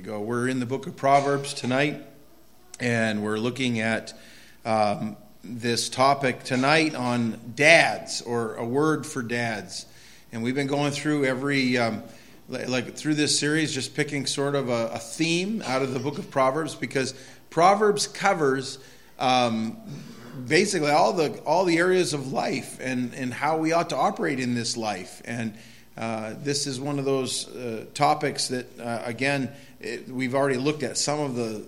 we go. We're in the book of Proverbs tonight, and we're looking at um, this topic tonight on dads, or a word for dads. And we've been going through every, um, like through this series, just picking sort of a, a, theme out of the book of Proverbs, because Proverbs covers um, basically all the all the areas of life and and how we ought to operate in this life and uh, this is one of those uh, topics that, uh, again, it, we've already looked at some of the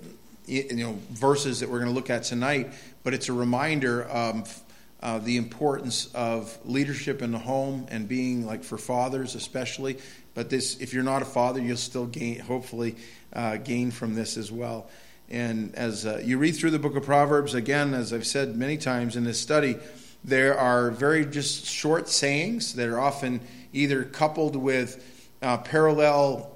you know verses that we're going to look at tonight, but it's a reminder of uh, the importance of leadership in the home and being like for fathers especially. But this, if you're not a father, you'll still gain, hopefully, uh, gain from this as well. And as you read through the book of Proverbs, again, as I've said many times in this study, there are very just short sayings that are often either coupled with uh, parallel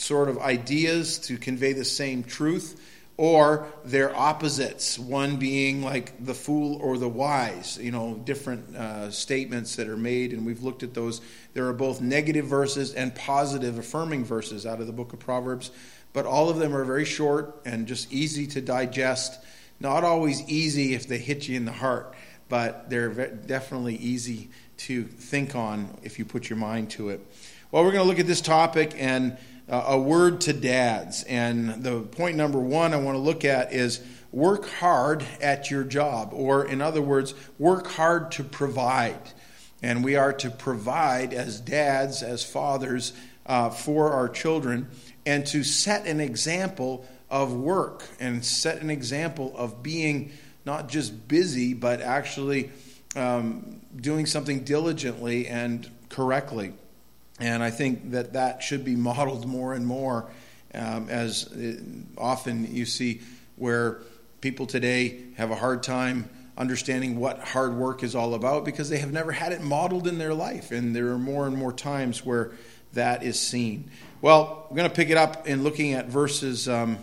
sort of ideas to convey the same truth, or they're opposites, one being like the fool or the wise, you know, different uh, statements that are made, and we've looked at those. There are both negative verses and positive affirming verses out of the book of Proverbs, but all of them are very short and just easy to digest. Not always easy if they hit you in the heart, but they're definitely easy to think on if you put your mind to it. Well, we're going to look at this topic and uh, a word to dads. And the point number one I want to look at is work hard at your job, or in other words, work hard to provide. And we are to provide as dads, as fathers, uh, for our children, and to set an example of work and set an example of being not just busy, but actually um, doing something diligently and correctly. And I think that that should be modeled more and more, um, as it, often you see where people today have a hard time understanding what hard work is all about because they have never had it modeled in their life. And there are more and more times where that is seen. Well, we're going to pick it up in looking at verses. Um,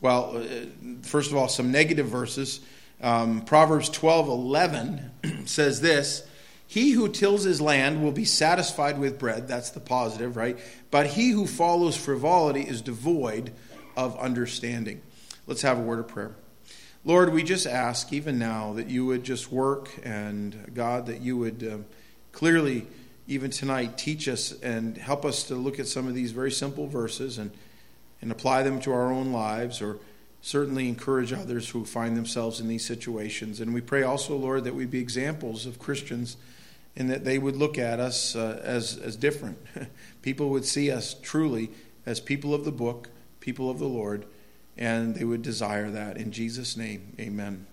well, uh, first of all, some negative verses. Um, Proverbs 12 11 says this He who tills his land will be satisfied with bread. That's the positive, right? But he who follows frivolity is devoid of understanding. Let's have a word of prayer. Lord, we just ask even now that you would just work and God, that you would uh, clearly, even tonight, teach us and help us to look at some of these very simple verses and, and apply them to our own lives or certainly encourage others who find themselves in these situations. And we pray also, Lord, that we be examples of Christians and that they would look at us uh, as, as different. people would see us truly as people of the book, people of the Lord, and they would desire that. In Jesus' name, amen.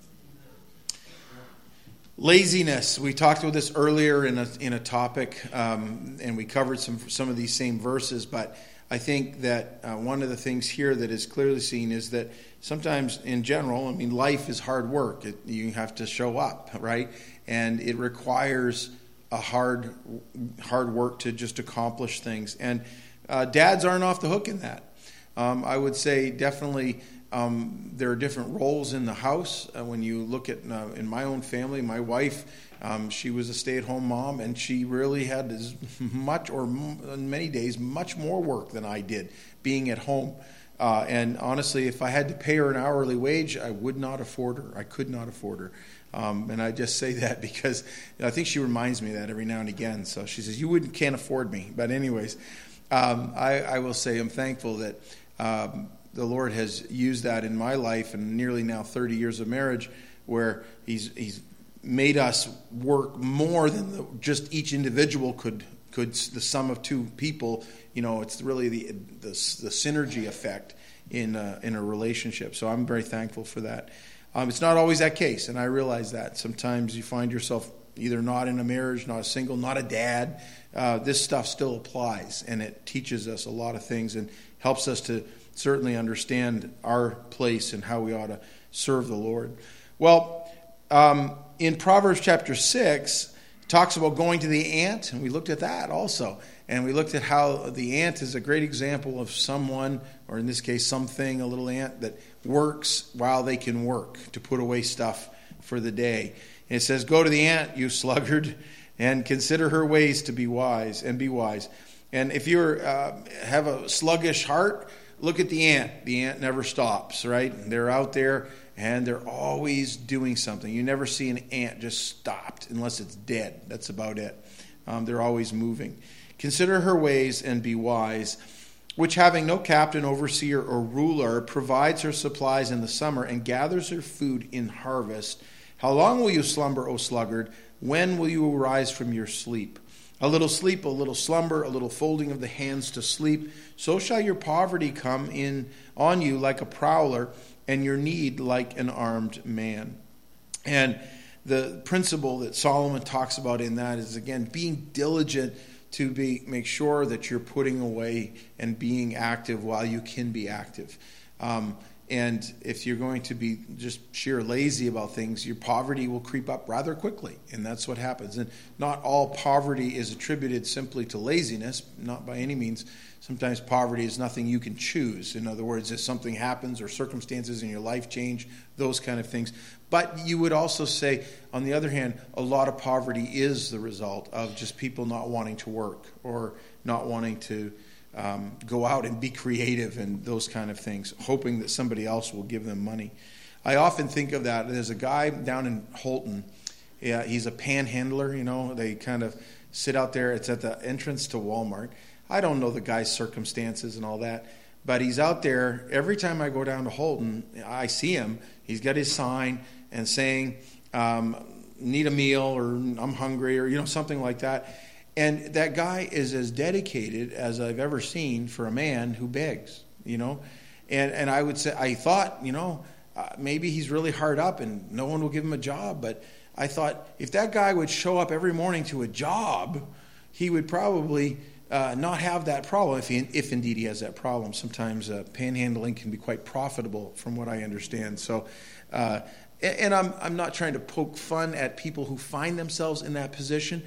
Laziness. We talked about this earlier in a, in a topic, um, and we covered some, some of these same verses, but I think that uh, one of the things here that is clearly seen is that sometimes in general, I mean, life is hard work. It, you have to show up, right? And it requires a hard, hard work to just accomplish things. And uh, dads aren't off the hook in that. Um, I would say definitely um, there are different roles in the house. Uh, when you look at uh, in my own family, my wife, um, she was a stay-at-home mom, and she really had as much, or in many days, much more work than I did being at home. Uh, and honestly, if I had to pay her an hourly wage, I would not afford her. I could not afford her. Um, and I just say that because I think she reminds me that every now and again. So she says, "You wouldn't can't afford me." But anyways, um, I, I, will say I'm thankful that um, the Lord has used that in my life and nearly now 30 years of marriage, where He's He's made us work more than the, just each individual could could the sum of two people you know, it's really the, the, the synergy effect in a, in a relationship. So I'm very thankful for that. Um, it's not always that case, and I realize that. Sometimes you find yourself either not in a marriage, not a single, not a dad. Uh, this stuff still applies, and it teaches us a lot of things and helps us to certainly understand our place and how we ought to serve the Lord. Well, um, in Proverbs chapter 6, talks about going to the ant, and we looked at that also. And we looked at how the ant is a great example of someone, or in this case, something, a little ant that works while they can work to put away stuff for the day. And it says, Go to the ant, you sluggard, and consider her ways to be wise, and be wise. And if you uh, have a sluggish heart, look at the ant. The ant never stops, right? They're out there and they're always doing something. You never see an ant just stopped unless it's dead. That's about it. Um, they're always moving. Consider her ways and be wise, which having no captain, overseer, or ruler, provides her supplies in the summer and gathers her food in harvest. How long will you slumber, O sluggard? When will you arise from your sleep? A little sleep, a little slumber, a little folding of the hands to sleep. So shall your poverty come in on you like a prowler, and your need like an armed man. And the principle that Solomon talks about in that is again being diligent to be make sure that you're putting away and being active while you can be active. Um, and if you're going to be just sheer lazy about things, your poverty will creep up rather quickly. And that's what happens. And not all poverty is attributed simply to laziness, not by any means. Sometimes poverty is nothing you can choose. In other words, if something happens or circumstances in your life change, those kind of things. But you would also say, on the other hand, a lot of poverty is the result of just people not wanting to work or not wanting to um, go out and be creative and those kind of things, hoping that somebody else will give them money. I often think of that. There's a guy down in Houlton. Yeah, he's a panhandler. You know, they kind of sit out there. It's at the entrance to Walmart. I don't know the guy's circumstances and all that, but he's out there. Every time I go down to Houlton, I see him. He's got his sign and saying, um, "Need a meal" or "I'm hungry" or you know something like that and that guy is as dedicated as I've ever seen for a man who begs, you know. And, and I would say, I thought, you know, uh, maybe he's really hard up and no one will give him a job. But I thought if that guy would show up every morning to a job, he would probably uh, not have that problem, if, he, if indeed he has that problem. Sometimes uh, panhandling can be quite profitable, from what I understand. So, uh, and I'm, I'm not trying to poke fun at people who find themselves in that position.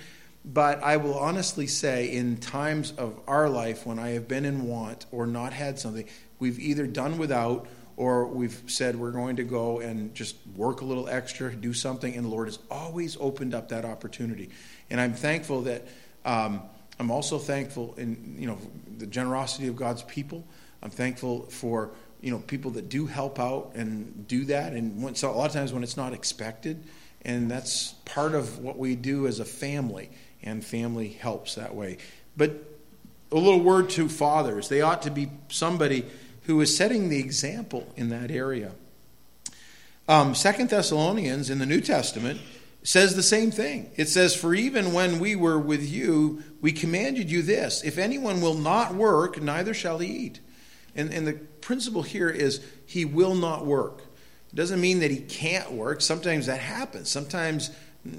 But I will honestly say, in times of our life when I have been in want or not had something, we've either done without or we've said we're going to go and just work a little extra, do something, and the Lord has always opened up that opportunity. And I'm thankful that um, I'm also thankful in you know the generosity of God's people. I'm thankful for you know people that do help out and do that, and when, so a lot of times when it's not expected, and that's part of what we do as a family and family helps that way. But a little word to fathers. They ought to be somebody who is setting the example in that area. Um, Second Thessalonians in the New Testament says the same thing. It says, For even when we were with you, we commanded you this if anyone will not work, neither shall he eat. And, and the principle here is he will not work. It doesn't mean that he can't work. Sometimes that happens. Sometimes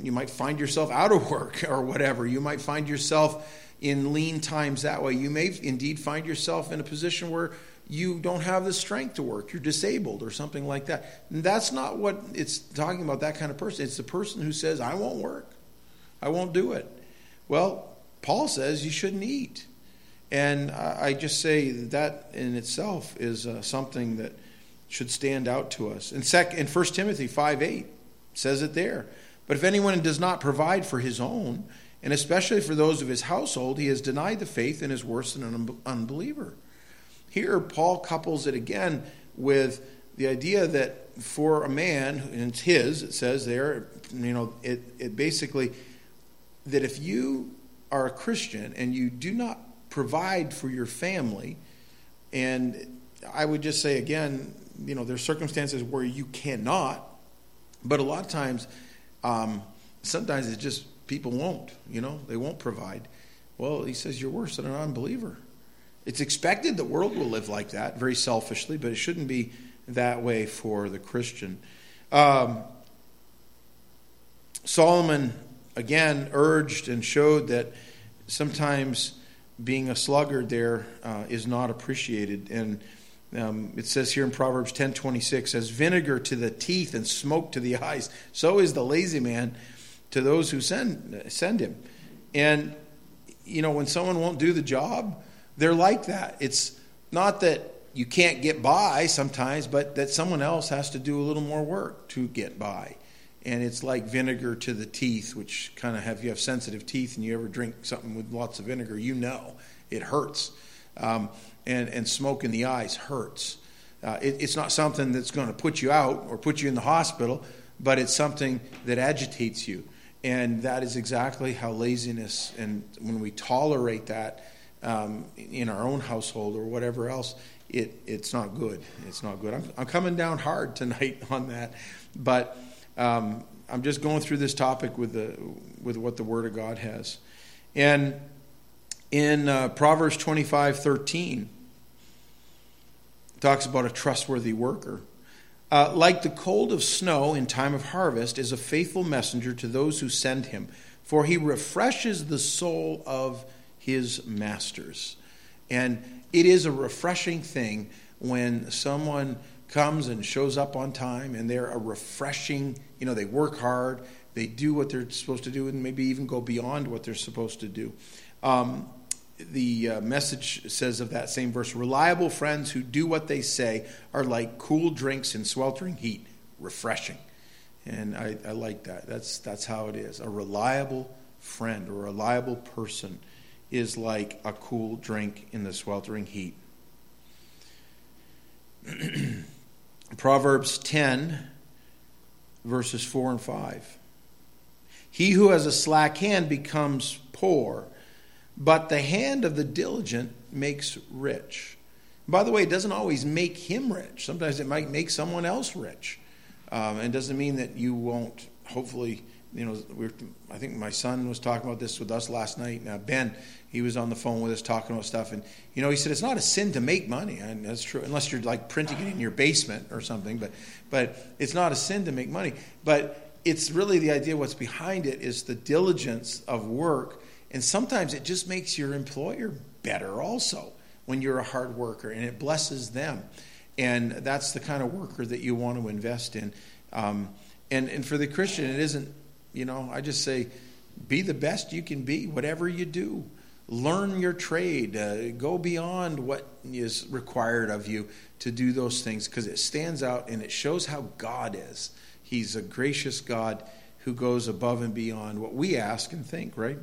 you might find yourself out of work or whatever. You might find yourself in lean times that way. You may indeed find yourself in a position where you don't have the strength to work. You're disabled or something like that. And that's not what it's talking about, that kind of person. It's the person who says, I won't work, I won't do it. Well, Paul says you shouldn't eat. And I just say that in itself is uh, something that should stand out to us. In, sec- in 1 Timothy 5 8, says it there. But if anyone does not provide for his own, and especially for those of his household, he has denied the faith and is worse than an unbeliever. Here, Paul couples it again with the idea that for a man, and it's his, it says there, you know, it, it basically, that if you are a Christian and you do not provide for your family, and I would just say again, you know, there's circumstances where you cannot, but a lot of times um, sometimes it's just people won't, you know, they won't provide. Well, he says you're worse than an unbeliever. It's expected the world will live like that, very selfishly, but it shouldn't be that way for the Christian. Um, Solomon, again, urged and showed that sometimes being a sluggard there uh, is not appreciated. And um, it says here in Proverbs 10:26, as vinegar to the teeth and smoke to the eyes, so is the lazy man to those who send send him. And you know, when someone won't do the job, they're like that. It's not that you can't get by sometimes, but that someone else has to do a little more work to get by. And it's like vinegar to the teeth, which kind of have you have sensitive teeth and you ever drink something with lots of vinegar, you know it hurts. Um, and, and smoke in the eyes hurts. Uh, it, it's not something that's going to put you out or put you in the hospital, but it's something that agitates you. And that is exactly how laziness, and when we tolerate that um, in our own household or whatever else, it, it's not good. It's not good. I'm, I'm coming down hard tonight on that, but um, I'm just going through this topic with the with what the Word of God has. And in uh, Proverbs 25, 13, talks about a trustworthy worker. Uh, like the cold of snow in time of harvest is a faithful messenger to those who send him, for he refreshes the soul of his masters. And it is a refreshing thing when someone comes and shows up on time and they're a refreshing, you know, they work hard, they do what they're supposed to do, and maybe even go beyond what they're supposed to do. Um, the uh, message says of that same verse reliable friends who do what they say are like cool drinks in sweltering heat, refreshing. And I, I like that. That's, that's how it is. A reliable friend or a reliable person is like a cool drink in the sweltering heat. Proverbs 10, verses 4 and 5. He who has a slack hand becomes poor but the hand of the diligent makes rich. By the way, it doesn't always make him rich. Sometimes it might make someone else rich. Um, and doesn't mean that you won't, hopefully, you know, we I think my son was talking about this with us last night. Now, Ben, he was on the phone with us talking about stuff. And, you know, he said it's not a sin to make money. And that's true, unless you're like printing it in your basement or something. But, but it's not a sin to make money. But it's really the idea what's behind it is the diligence of work and sometimes it just makes your employer better also when you're a hard worker and it blesses them. And that's the kind of worker that you want to invest in. Um, and, and for the Christian, it isn't, you know, I just say, be the best you can be, whatever you do. Learn your trade. Uh, go beyond what is required of you to do those things because it stands out and it shows how God is. He's a gracious God who goes above and beyond what we ask and think, right?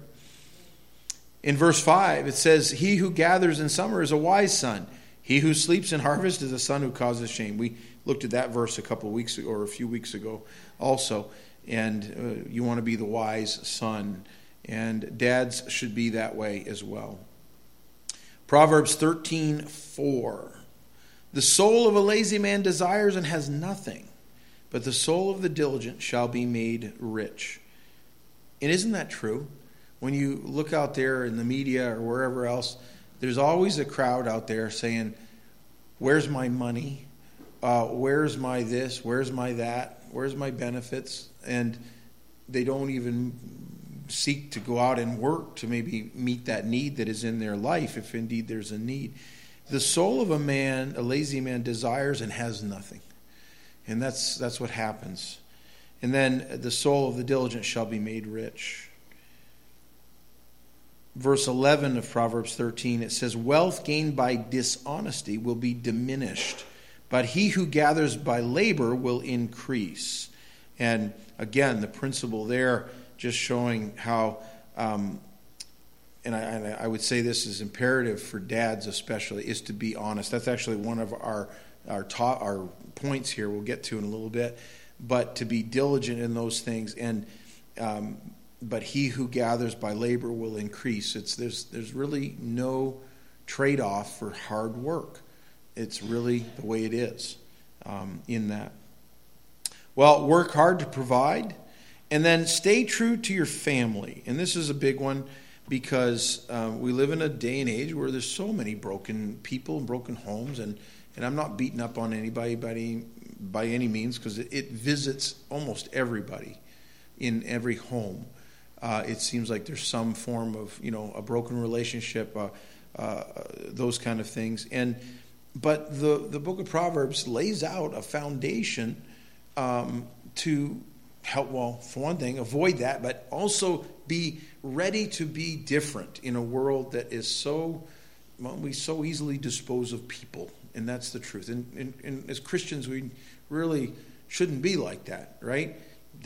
In verse 5, it says, He who gathers in summer is a wise son. He who sleeps in harvest is a son who causes shame. We looked at that verse a couple weeks ago, or a few weeks ago also. And uh, you want to be the wise son. And dads should be that way as well. Proverbs 13 4. The soul of a lazy man desires and has nothing, but the soul of the diligent shall be made rich. And isn't that true? When you look out there in the media or wherever else, there's always a crowd out there saying, Where's my money? Uh, where's my this? Where's my that? Where's my benefits? And they don't even seek to go out and work to maybe meet that need that is in their life, if indeed there's a need. The soul of a man, a lazy man, desires and has nothing. And that's, that's what happens. And then the soul of the diligent shall be made rich verse 11 of Proverbs 13, it says, Wealth gained by dishonesty will be diminished, but he who gathers by labor will increase. And again, the principle there just showing how, um, and, I, and I would say this is imperative for dads especially, is to be honest. That's actually one of our, our, ta- our points here we'll get to in a little bit. But to be diligent in those things and um, but he who gathers by labor will increase. It's, there's, there's really no trade off for hard work. It's really the way it is um, in that. Well, work hard to provide, and then stay true to your family. And this is a big one because uh, we live in a day and age where there's so many broken people and broken homes, and, and I'm not beating up on anybody by any, by any means because it, it visits almost everybody in every home uh, it seems like there's some form of you know a broken relationship, uh, uh, those kind of things. And but the the book of Proverbs lays out a foundation um, to help. Well, for one thing, avoid that, but also be ready to be different in a world that is so well, we so easily dispose of people, and that's the truth. And, and, and as Christians, we really shouldn't be like that, right?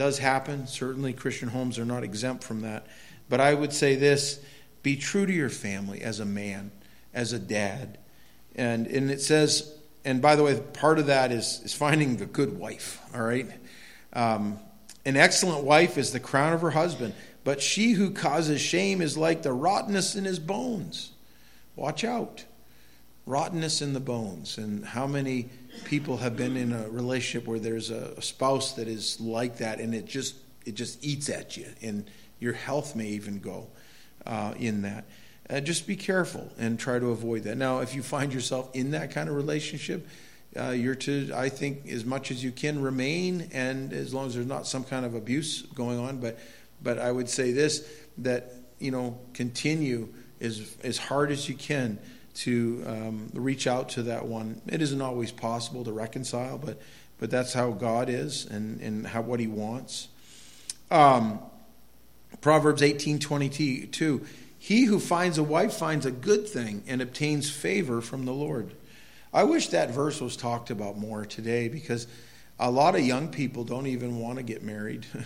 Does happen. Certainly, Christian homes are not exempt from that. But I would say this be true to your family as a man. as a dad. And, and it says, and by the way, part of that is, is finding a good wife, all right? Um, an excellent wife is the crown of her husband, but she who causes shame is like the rottenness in his bones. Watch out. Rottenness in the bones. And how many people have been in a relationship where there's a, spouse that is like that and it just it just eats at you and your health may even go uh, in that. Uh, just be careful and try to avoid that. Now, if you find yourself in that kind of relationship, uh, you're to, I think, as much as you can remain, and as long as there's not some kind of abuse going on. But, but I would say this that you know, continue as as hard as you can to um, reach out to that one. It isn't always possible to reconcile, but but that's how God is and and how what He wants. Um, Proverbs eighteen twenty two. He who finds a wife finds a good thing and obtains favor from the Lord. I wish that verse was talked about more today because a lot of young people don't even want to get married.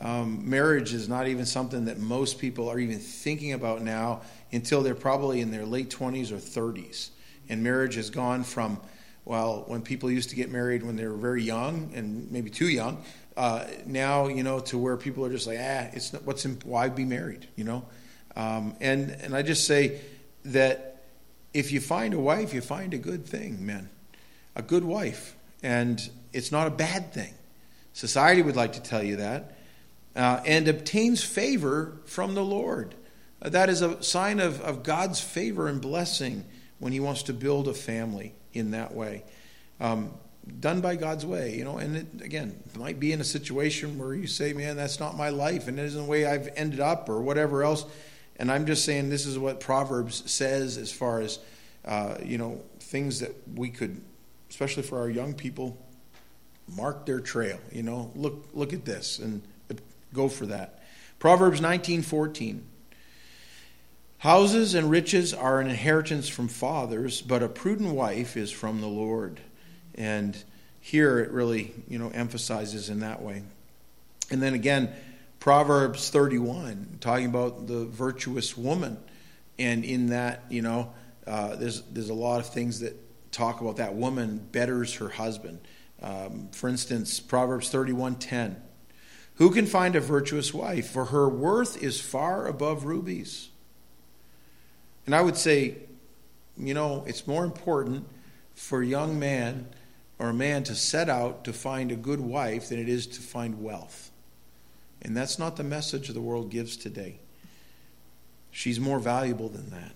um, marriage is not even something that most people are even thinking about now until they're probably in their late 20s or 30s. And marriage has gone from, well, when people used to get married when they were very young and maybe too young, uh, now, you know, to where people are just like, ah, it's not, what's why be married, you know? Um, and, and I just say that if you find a wife, you find a good thing, men. A good wife. And it's not a bad thing. Society would like to tell you that. Uh, and obtains favor from the Lord. Uh, that is a sign of, of God's favor and blessing when He wants to build a family in that way. Um, done by God's way, you know. And it, again, might be in a situation where you say, man, that's not my life and it isn't the way I've ended up or whatever else. And I'm just saying this is what Proverbs says as far as, uh, you know, things that we could, especially for our young people, mark their trail. You know, look look at this and go for that. Proverbs 19:14. Houses and riches are an inheritance from fathers, but a prudent wife is from the Lord. And here it really, you know, emphasizes in that way. And then again, Proverbs 31, talking about the virtuous woman. And in that, you know, uh, there's, there's a lot of things that talk about that woman betters her husband. Um, for instance, Proverbs 31:10. Who can find a virtuous wife? For her worth is far above rubies. And I would say, you know, it's more important for a young man or a man to set out to find a good wife than it is to find wealth. And that's not the message the world gives today. She's more valuable than that.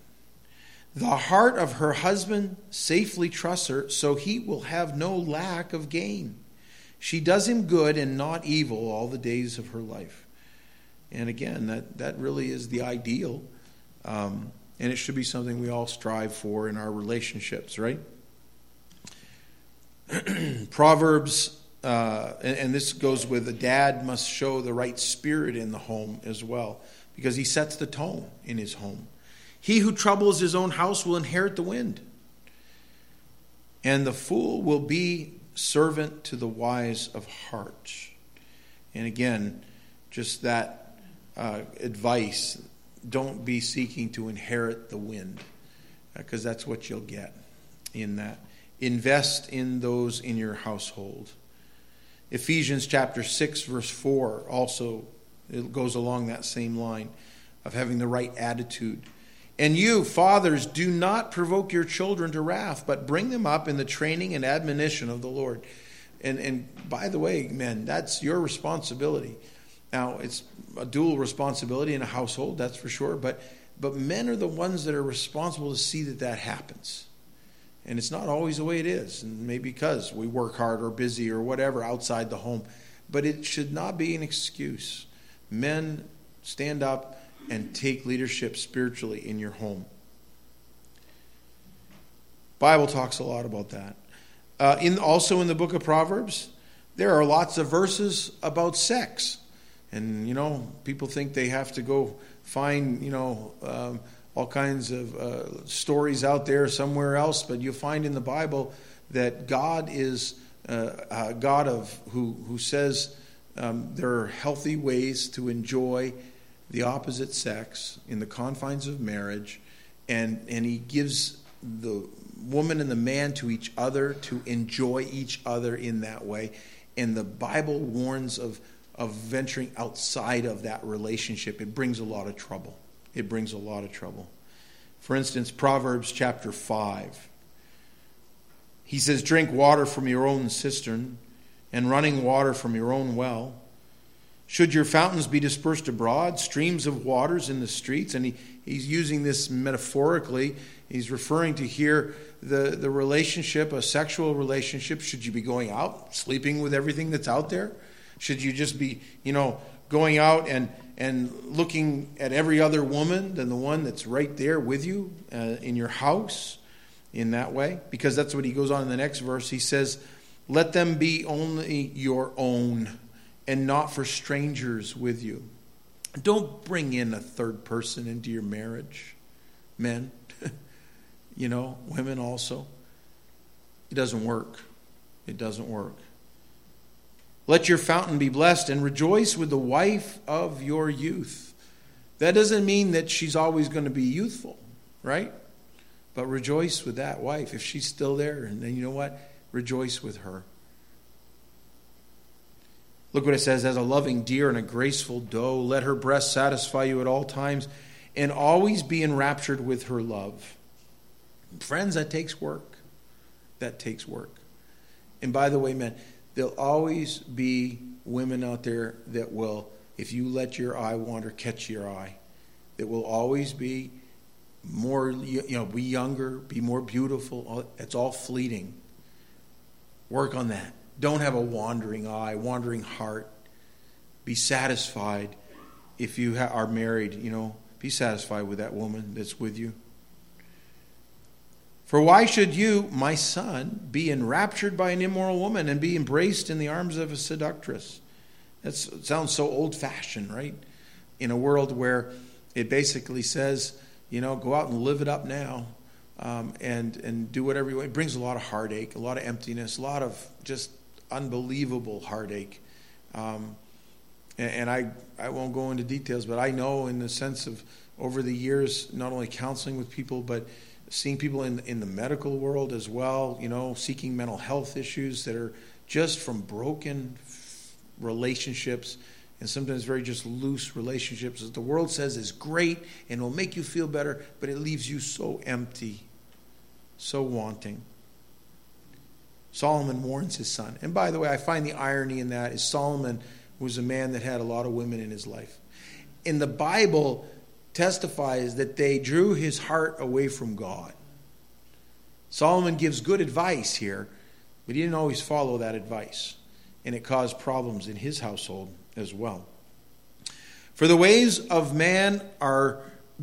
The heart of her husband safely trusts her, so he will have no lack of gain. She does him good and not evil all the days of her life. And again, that, that really is the ideal. Um, and it should be something we all strive for in our relationships, right? Proverbs uh, and, and, this goes with a dad must show the right spirit in the home as well, because he sets the tone in his home. He who troubles his own house will inherit the wind, and the fool will be servant to the wise of heart. And again, just that uh, advice don't be seeking to inherit the wind, because uh, that's what you'll get in that. Invest in those in your household. Ephesians chapter 6, verse 4 also it goes along that same line of having the right attitude. And you, fathers, do not provoke your children to wrath, but bring them up in the training and admonition of the Lord. And, and by the way, men, that's your responsibility. Now, it's a dual responsibility in a household, that's for sure, but, but men are the ones that are responsible to see that that happens. And it's not always the way it is, and maybe because we work hard or busy or whatever outside the home. But it should not be an excuse. Men, stand up and take leadership spiritually in your home. Bible talks a lot about that. Uh, in also in the book of Proverbs, there are lots of verses about sex, and you know people think they have to go find you know um, all kinds of uh, stories out there somewhere else, but you'll find in the Bible that God is uh, a God of who who says um, there are healthy ways to enjoy the opposite sex in the confines of marriage, and, and he gives the woman and the man to each other to enjoy each other in that way. And the Bible warns of, of venturing outside of that relationship. It brings a lot of trouble. It brings a lot of trouble. For instance, Proverbs chapter 5. He says, Drink water from your own cistern and running water from your own well. Should your fountains be dispersed abroad, streams of waters in the streets? And he, he's using this metaphorically. He's referring to here the, the relationship, a sexual relationship. Should you be going out, sleeping with everything that's out there? Should you just be, you know, going out and, and looking at every other woman than the one that's right there with you uh, in your house in that way? Because that's what he goes on in the next verse. He says, Let them be only your own and not for strangers with you. Don't bring in a third person into your marriage, men. you know, women also. It doesn't work. It doesn't work. Let your fountain be blessed and rejoice with the wife of your youth. That doesn't mean that she's always going to be youthful, right? But rejoice with that wife. If she's still there, and then you know what? Rejoice with her. Look what it says as a loving deer and a graceful doe, let her breast satisfy you at all times, and always be enraptured with her love. Friends, that takes work. That takes work. And by the way, man, there'll always be women out there that will, if you let your eye wander, catch your eye. That will always be more, you know, be younger, be more beautiful. It's all fleeting. Work on that. Don't have a wandering eye, wandering heart. Be satisfied if you are married, you know, be satisfied with that woman that's with you. For why should you, my son, be enraptured by an immoral woman and be embraced in the arms of a seductress? That sounds so old fashioned, right? In a world where it basically says, you know, go out and live it up now um, and, and do whatever you want. It brings a lot of heartache, a lot of emptiness, a lot of just unbelievable heartache. Um, and, and I, I won't go into details, but I know in the sense of over the years, not only counseling with people, but seeing people in, in the medical world as well, you know, seeking mental health issues that are just from broken relationships and sometimes very just loose relationships that the world says is great and will make you feel better, but it leaves you so empty, so wanting. Solomon warns his son. And by the way, I find the irony in that is Solomon was a man that had a lot of women in his life. And the Bible testifies that they drew his heart away from God. Solomon gives good advice here, but he didn't always follow that advice, and it caused problems in his household as well. For the ways of man are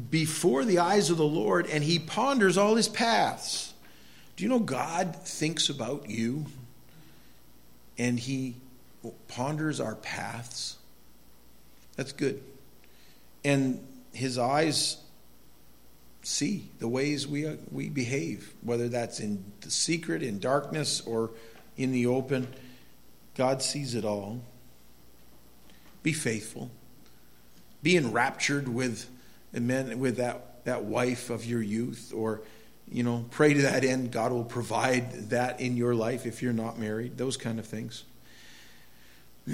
before the eyes of the Lord, and he ponders all his paths. Do you know God thinks about you and He ponders our paths? That's good. And His eyes see the ways we, we behave, whether that's in the secret, in darkness, or in the open. God sees it all. Be faithful. Be enraptured with, with that, that wife of your youth or you know, pray to that end. God will provide that in your life if you're not married, those kind of things.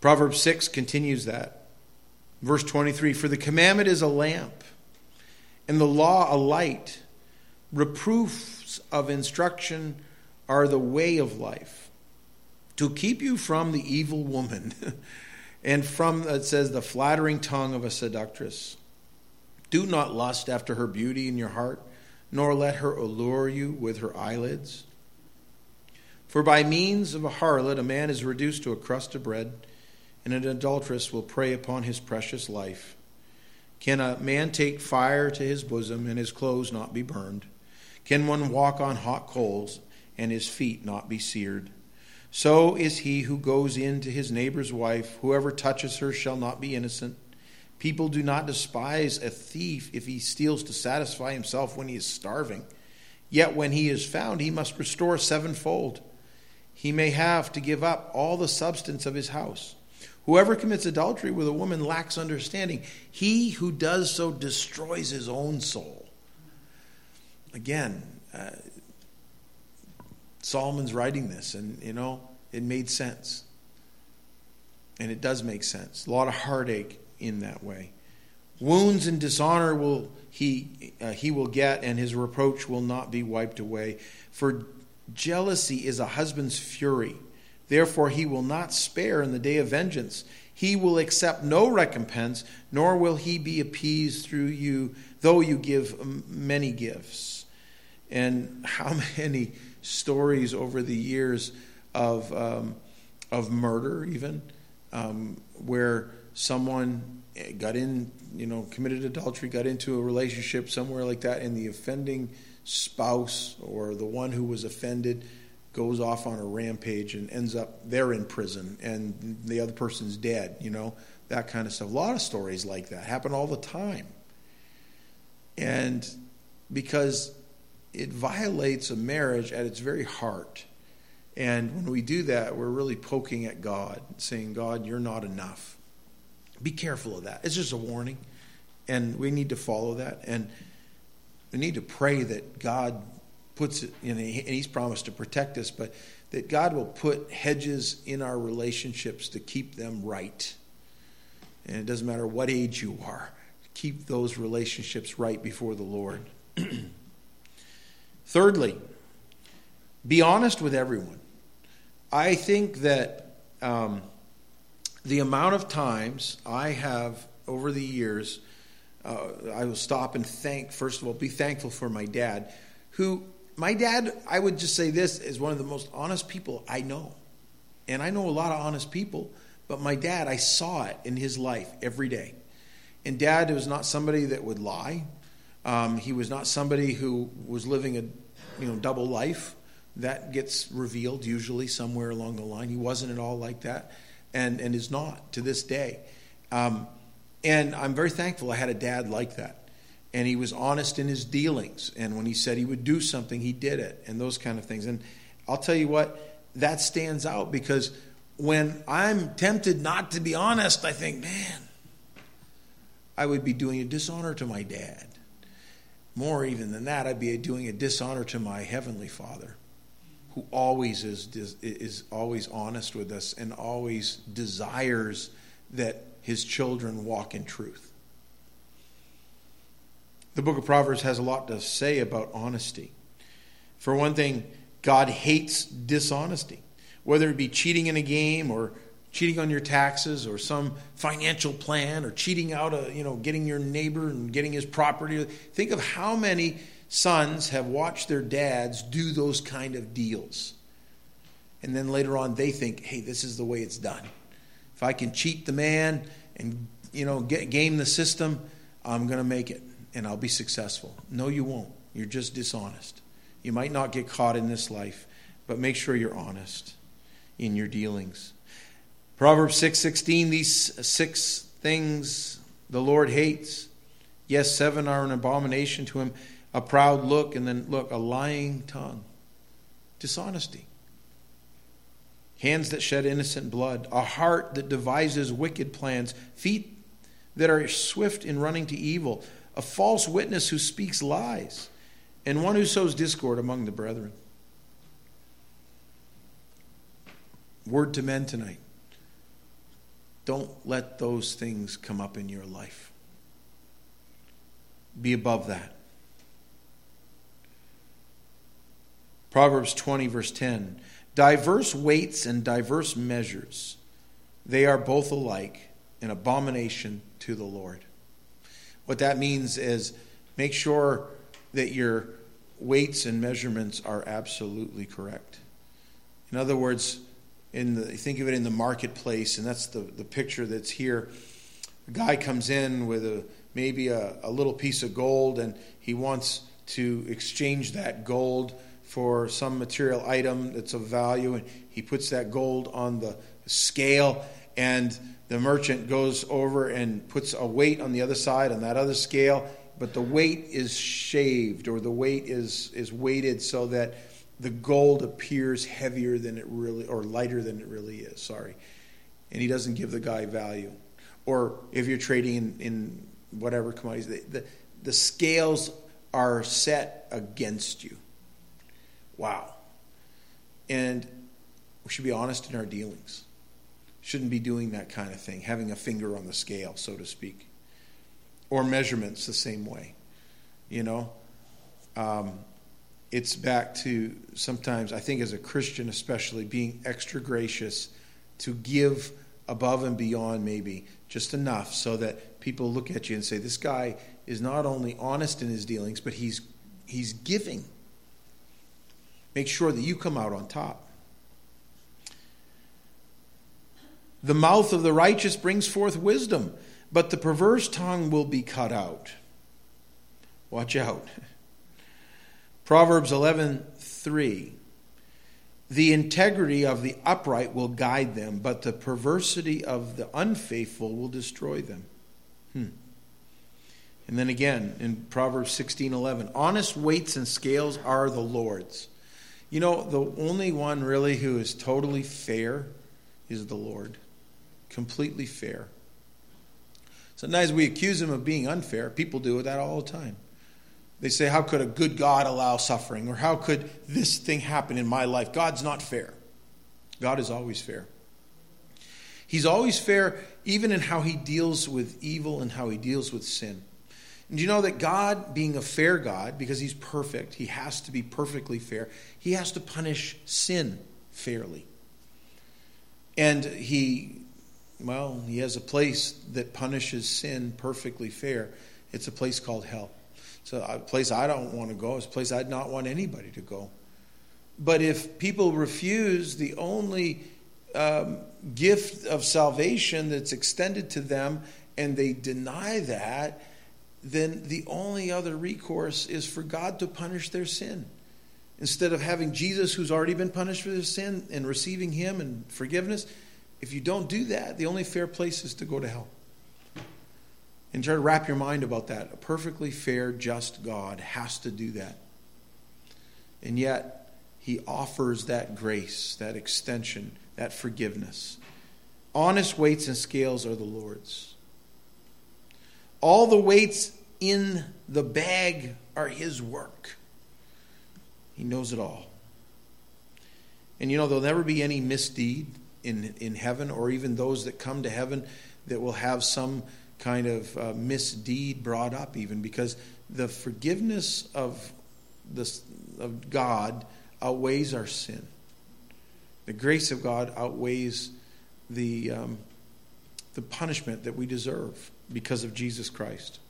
Proverbs 6 continues that. Verse 23 For the commandment is a lamp, and the law a light. Reproofs of instruction are the way of life, to keep you from the evil woman, and from, it says, the flattering tongue of a seductress. Do not lust after her beauty in your heart, nor let her allure you with her eyelids. For by means of a harlot a man is reduced to a crust of bread, and an adulteress will prey upon his precious life. Can a man take fire to his bosom and his clothes not be burned? Can one walk on hot coals and his feet not be seared? So is he who goes in to his neighbor's wife. Whoever touches her shall not be innocent. People do not despise a thief if he steals to satisfy himself when he is starving. Yet when he is found, he must restore sevenfold. He may have to give up all the substance of his house. Whoever commits adultery with a woman lacks understanding. He who does so destroys his own soul. Again, uh, Solomon's writing this, and you know, it made sense. And it does make sense. A lot of heartache in that way. Wounds and dishonor will he uh, he will get, and his reproach will not be wiped away. For jealousy is a husband's fury. Therefore, he will not spare in the day of vengeance. He will accept no recompense, nor will he be appeased through you, though you give many gifts. And how many stories over the years of um, of murder, even um, where someone eh, got in, you know, committed adultery, got into a relationship somewhere like that, and the offending spouse or the one who was offended goes off on a rampage and ends up they're in prison and the other person's dead, you know, that kind of stuff. A lot of stories like that happen all the time. And because it violates a marriage at its very heart. And when we do that, we're really poking at God, saying, God, you're not enough. Be careful of that. It's just a warning. And we need to follow that. And we need to pray that God puts it, and He's promised to protect us, but that God will put hedges in our relationships to keep them right. And it doesn't matter what age you are, keep those relationships right before the Lord. Thirdly, be honest with everyone. I think that um, the amount of times I have over the years, uh, I will stop and thank, first of all, be thankful for my dad, who, my dad, I would just say this, is one of the most honest people I know. And I know a lot of honest people, but my dad, I saw it in his life every day. And dad was not somebody that would lie. Um, he was not somebody who was living a you know double life. That gets revealed usually somewhere along the line. He wasn't at all like that and, and is not to this day. Um, and I'm very thankful I had a dad like that. And he was honest in his dealings. And when he said he would do something, he did it, and those kind of things. And I'll tell you what, that stands out because when I'm tempted not to be honest, I think, man, I would be doing a dishonor to my dad. More even than that, I'd be doing a dishonor to my heavenly Father who always is, is always honest with us and always desires that his children walk in truth. The book of Proverbs has a lot to say about honesty. For one thing, God hates dishonesty, whether it be cheating in a game or cheating on your taxes or some financial plan or cheating out of, you know, getting your neighbor and getting his property. Think of how many sons have watched their dads do those kind of deals. And then later on, they think, hey, this is the way it's done. If I can cheat the man and, you know, get, game the system, I'm going to make it and I'll be successful. No, you won't. You're just dishonest. You might not get caught in this life, but make sure you're honest in your dealings. Proverbs 6:16 these six things the Lord hates. Yes, seven are an abomination to him a proud look, and then look, a lying tongue, dishonesty, hands that shed innocent blood, a heart that devises wicked plans, feet that are swift in running to evil, a false witness who speaks lies, and one who sows discord among the brethren. Word to men tonight. Don't let those things come up in your life. Be above that. Proverbs 20, verse 10 Diverse weights and diverse measures, they are both alike, an abomination to the Lord. What that means is make sure that your weights and measurements are absolutely correct. In other words, in the, think of it in the marketplace, and that's the, the picture that's here. A guy comes in with a maybe a, a little piece of gold, and he wants to exchange that gold for some material item that's of value, and he puts that gold on the scale, and the merchant goes over and puts a weight on the other side on that other scale, but the weight is shaved or the weight is, is weighted so that the gold appears heavier than it really, or lighter than it really is, sorry. and he doesn't give the guy value. Or if you're trading in, in whatever commodities, the, the, the scales are set against you. Wow. And we should be honest in our dealings. Shouldn't be doing that kind of thing, having a finger on the scale, so to speak. Or measurements the same way. You know? Um, it's back to sometimes, I think, as a Christian especially, being extra gracious to give above and beyond, maybe just enough so that people look at you and say, This guy is not only honest in his dealings, but he's, he's giving. Make sure that you come out on top. The mouth of the righteous brings forth wisdom, but the perverse tongue will be cut out. Watch out. Proverbs 11:3 The integrity of the upright will guide them, but the perversity of the unfaithful will destroy them. Hmm. And then again in Proverbs 16:11, honest weights and scales are the Lord's. You know, the only one really who is totally fair is the Lord completely fair. Sometimes we accuse him of being unfair. People do that all the time. They say, How could a good God allow suffering? Or how could this thing happen in my life? God's not fair. God is always fair. He's always fair, even in how he deals with evil and how he deals with sin. And you know that God, being a fair God, because he's perfect, he has to be perfectly fair, he has to punish sin fairly. And he well, he has a place that punishes sin perfectly fair. It's a place called hell. It's a place I don't want to go. It's a place I'd not want anybody to go. But if people refuse the only um, gift of salvation that's extended to them and they deny that, then the only other recourse is for God to punish their sin. Instead of having Jesus, who's already been punished for their sin, and receiving Him and forgiveness, if you don't do that, the only fair place is to go to hell. And try to wrap your mind about that. A perfectly fair, just God has to do that. And yet, he offers that grace, that extension, that forgiveness. Honest weights and scales are the Lord's. All the weights in the bag are his work. He knows it all. And you know, there'll never be any misdeed in, in heaven, or even those that come to heaven that will have some kind of uh, misdeed brought up, even because the forgiveness of, this, of God outweighs our sin. The grace of God outweighs the, um, the punishment that we deserve because of Jesus Christ.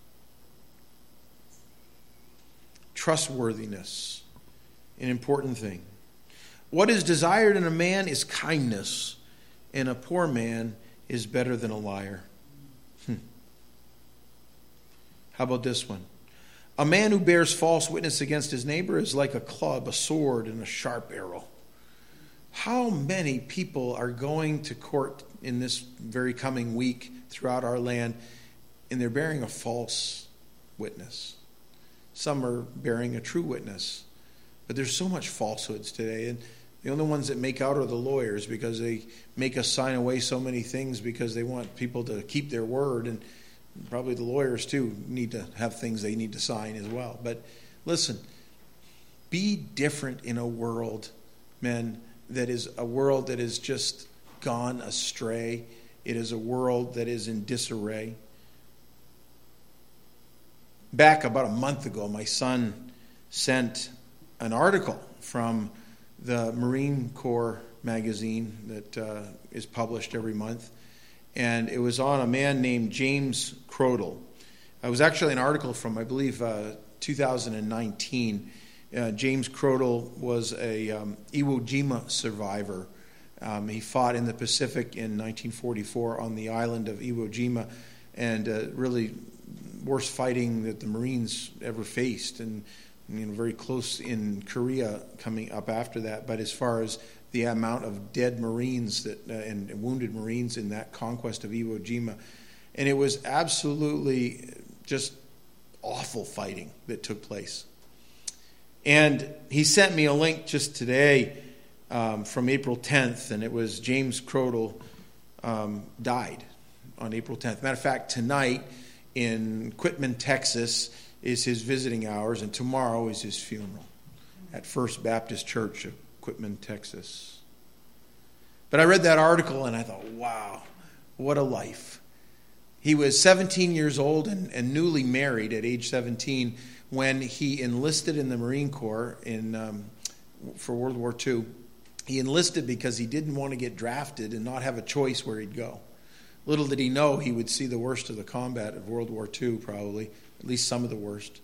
Trustworthiness, an important thing. What is desired in a man is kindness, and a poor man is better than a liar. Hmm. How about this one? A man who bears false witness against his neighbor is like a club, a sword, and a sharp arrow. How many people are going to court in this very coming week throughout our land and they're bearing a false witness? Some are bearing a true witness. But there's so much falsehoods today. And the only ones that make out are the lawyers because they make us sign away so many things because they want people to keep their word. And probably the lawyers, too, need to have things they need to sign as well. But listen, be different in a world, men, that is a world that is just gone astray. It is a world that is in disarray. Back about a month ago, my son sent an article from the Marine Corps magazine that uh, is published every month, and it was on a man named James Crodle. It was actually an article from, I believe, uh, 2019. Uh, James Crodle was a um, Iwo Jima survivor. Um, he fought in the Pacific in 1944 on the island of Iwo Jima, and uh, really worst fighting that the Marines ever faced. And you know, very close in Korea coming up after that. But as far as the amount of dead Marines that, uh, and wounded Marines in that conquest of Iwo Jima, and it was absolutely just awful fighting that took place. And he sent me a link just today um, from April 10th, and it was James Crodle um, died on April 10th. Matter of fact, tonight in Quitman, Texas, is his visiting hours, and tomorrow is his funeral at First Baptist Church of Quitman, Texas. But I read that article and I thought, wow, what a life. He was 17 years old and, and newly married at age 17 when he enlisted in the Marine Corps in, um, for World War II. He enlisted because he didn't want to get drafted and not have a choice where he'd go. Little did he know he would see the worst of the combat of World War II, probably, at least some of the worst.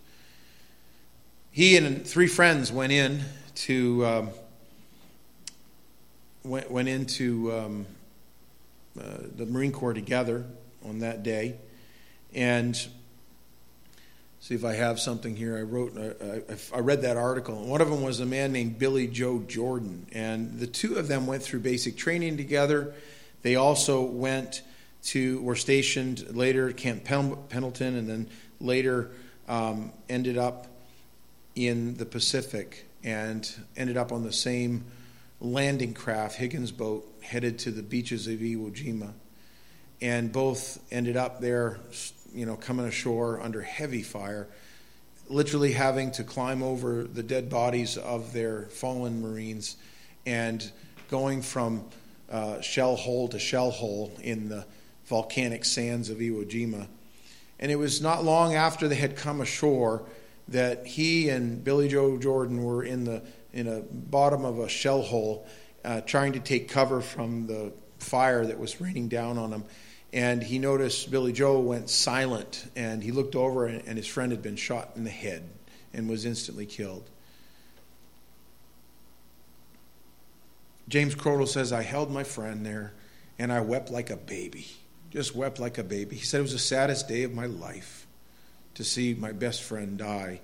He and three friends went in to um, went, went into um, uh, the Marine Corps together on that day, and see if I have something here. I wrote, I, I, read that article. One of them was a man named Billy Joe Jordan, and the two of them went through basic training together. They also went to were stationed later at Camp Pendleton, and then later um, ended up in the Pacific and ended up on the same landing craft, Higgins boat, headed to the beaches of Iwo Jima, and both ended up there, you know, coming ashore under heavy fire, literally having to climb over the dead bodies of their fallen Marines, and going from uh, shell hole to shell hole in the volcanic sands of Iwo Jima. And it was not long after they had come ashore that he and Billy Joe Jordan were in the in a bottom of a shell hole, uh, trying to take cover from the fire that was raining down on them. And he noticed Billy Joe went silent, and he looked over, and, and his friend had been shot in the head and was instantly killed. James Crodle says, I held my friend there, and I wept like a baby just wept like a baby. He said it was the saddest day of my life to see my best friend die,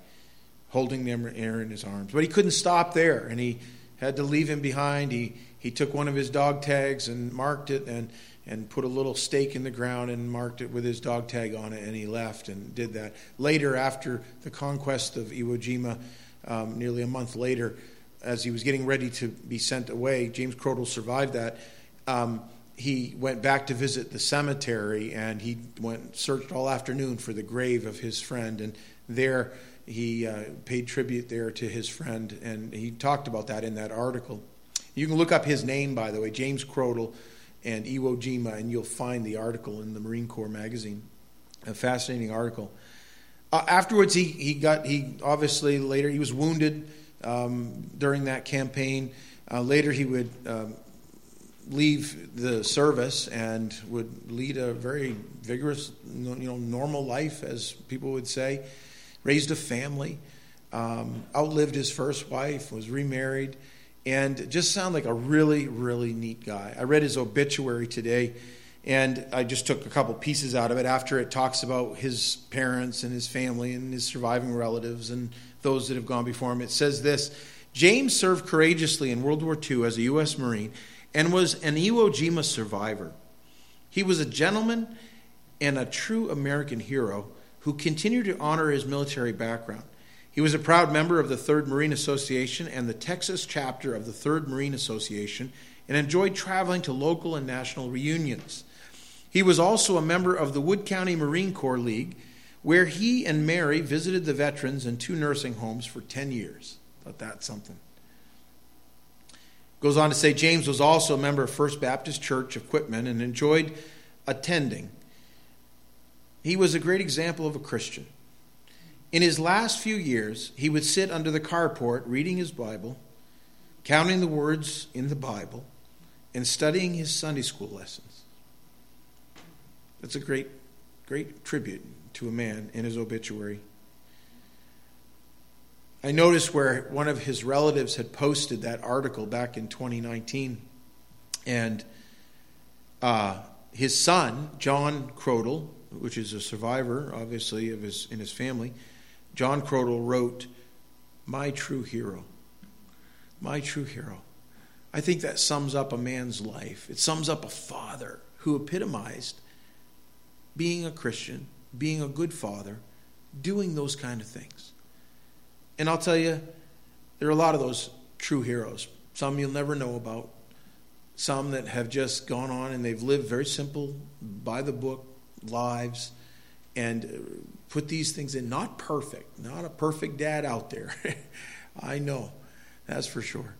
holding the air in his arms. But he couldn't stop there, and he had to leave him behind. He he took one of his dog tags and marked it, and and put a little stake in the ground and marked it with his dog tag on it, and he left and did that. Later, after the conquest of Iwo Jima, um, nearly a month later, as he was getting ready to be sent away, James Crodle survived that. Um, he went back to visit the cemetery and he went searched all afternoon for the grave of his friend and there he uh, paid tribute there to his friend and he talked about that in that article. You can look up his name by the way james crodle and iwo jima and you'll find the article in the marine corps magazine. A fascinating article. Uh, afterwards he, he got he obviously later he was wounded um, during that campaign. Uh, later he would um, leave the service and would lead a very vigorous, you know, normal life, as people would say. Raised a family, um, outlived his first wife, was remarried, and just sounded like a really, really neat guy. I read his obituary today, and I just took a couple pieces out of it. After it talks about his parents and his family and his surviving relatives and those that have gone before him, it says this James served courageously in World War II as a U.S. Marine and was an Iwo Jima survivor. He was a gentleman and a true American hero who continued to honor his military background. He was a proud member of the 3rd Marine Association and the Texas chapter of the 3rd Marine Association and enjoyed traveling to local and national reunions. He was also a member of the Wood County Marine Corps League, where he and Mary visited the veterans in two nursing homes for 10 years. Thought that's something. Goes on to say James was also a member of First Baptist Church of Quitman and enjoyed attending. He was a great example of a Christian. In his last few years, he would sit under the carport reading his Bible, counting the words in the Bible, and studying his Sunday school lessons. That's a great, great tribute to a man in his obituary. I noticed where one of his relatives had posted that article back in 2019, and uh, his son, John Crodle, which is a survivor, obviously, of his in his family, John Crodle wrote, "My true hero, my true hero." I think that sums up a man's life. It sums up a father who epitomized being a Christian, being a good father, doing those kind of things. And I'll tell you, there are a lot of those true heroes. Some you'll never know about, some that have just gone on and they've lived very simple, by the book lives and put these things in. Not perfect, not a perfect dad out there. I know, that's for sure.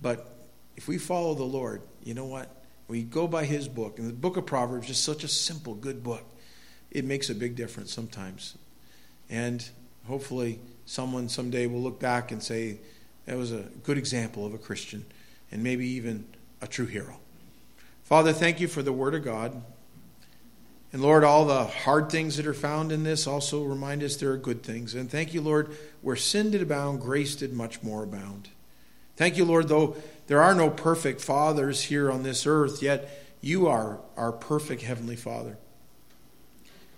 But if we follow the Lord, you know what? We go by His book, and the book of Proverbs is such a simple, good book. It makes a big difference sometimes. And hopefully, someone someday will look back and say, that was a good example of a Christian, and maybe even a true hero. Father, thank you for the Word of God. And Lord, all the hard things that are found in this also remind us there are good things. And thank you, Lord, where sin did abound, grace did much more abound. Thank you, Lord, though there are no perfect fathers here on this earth, yet you are our perfect Heavenly Father.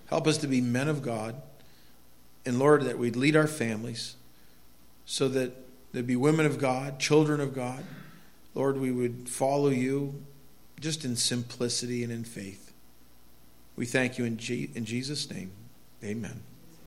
Help us to be men of God. And Lord, that we'd lead our families so that there'd be women of God, children of God. Lord, we would follow you just in simplicity and in faith. We thank you in, in Jesus' name. Amen.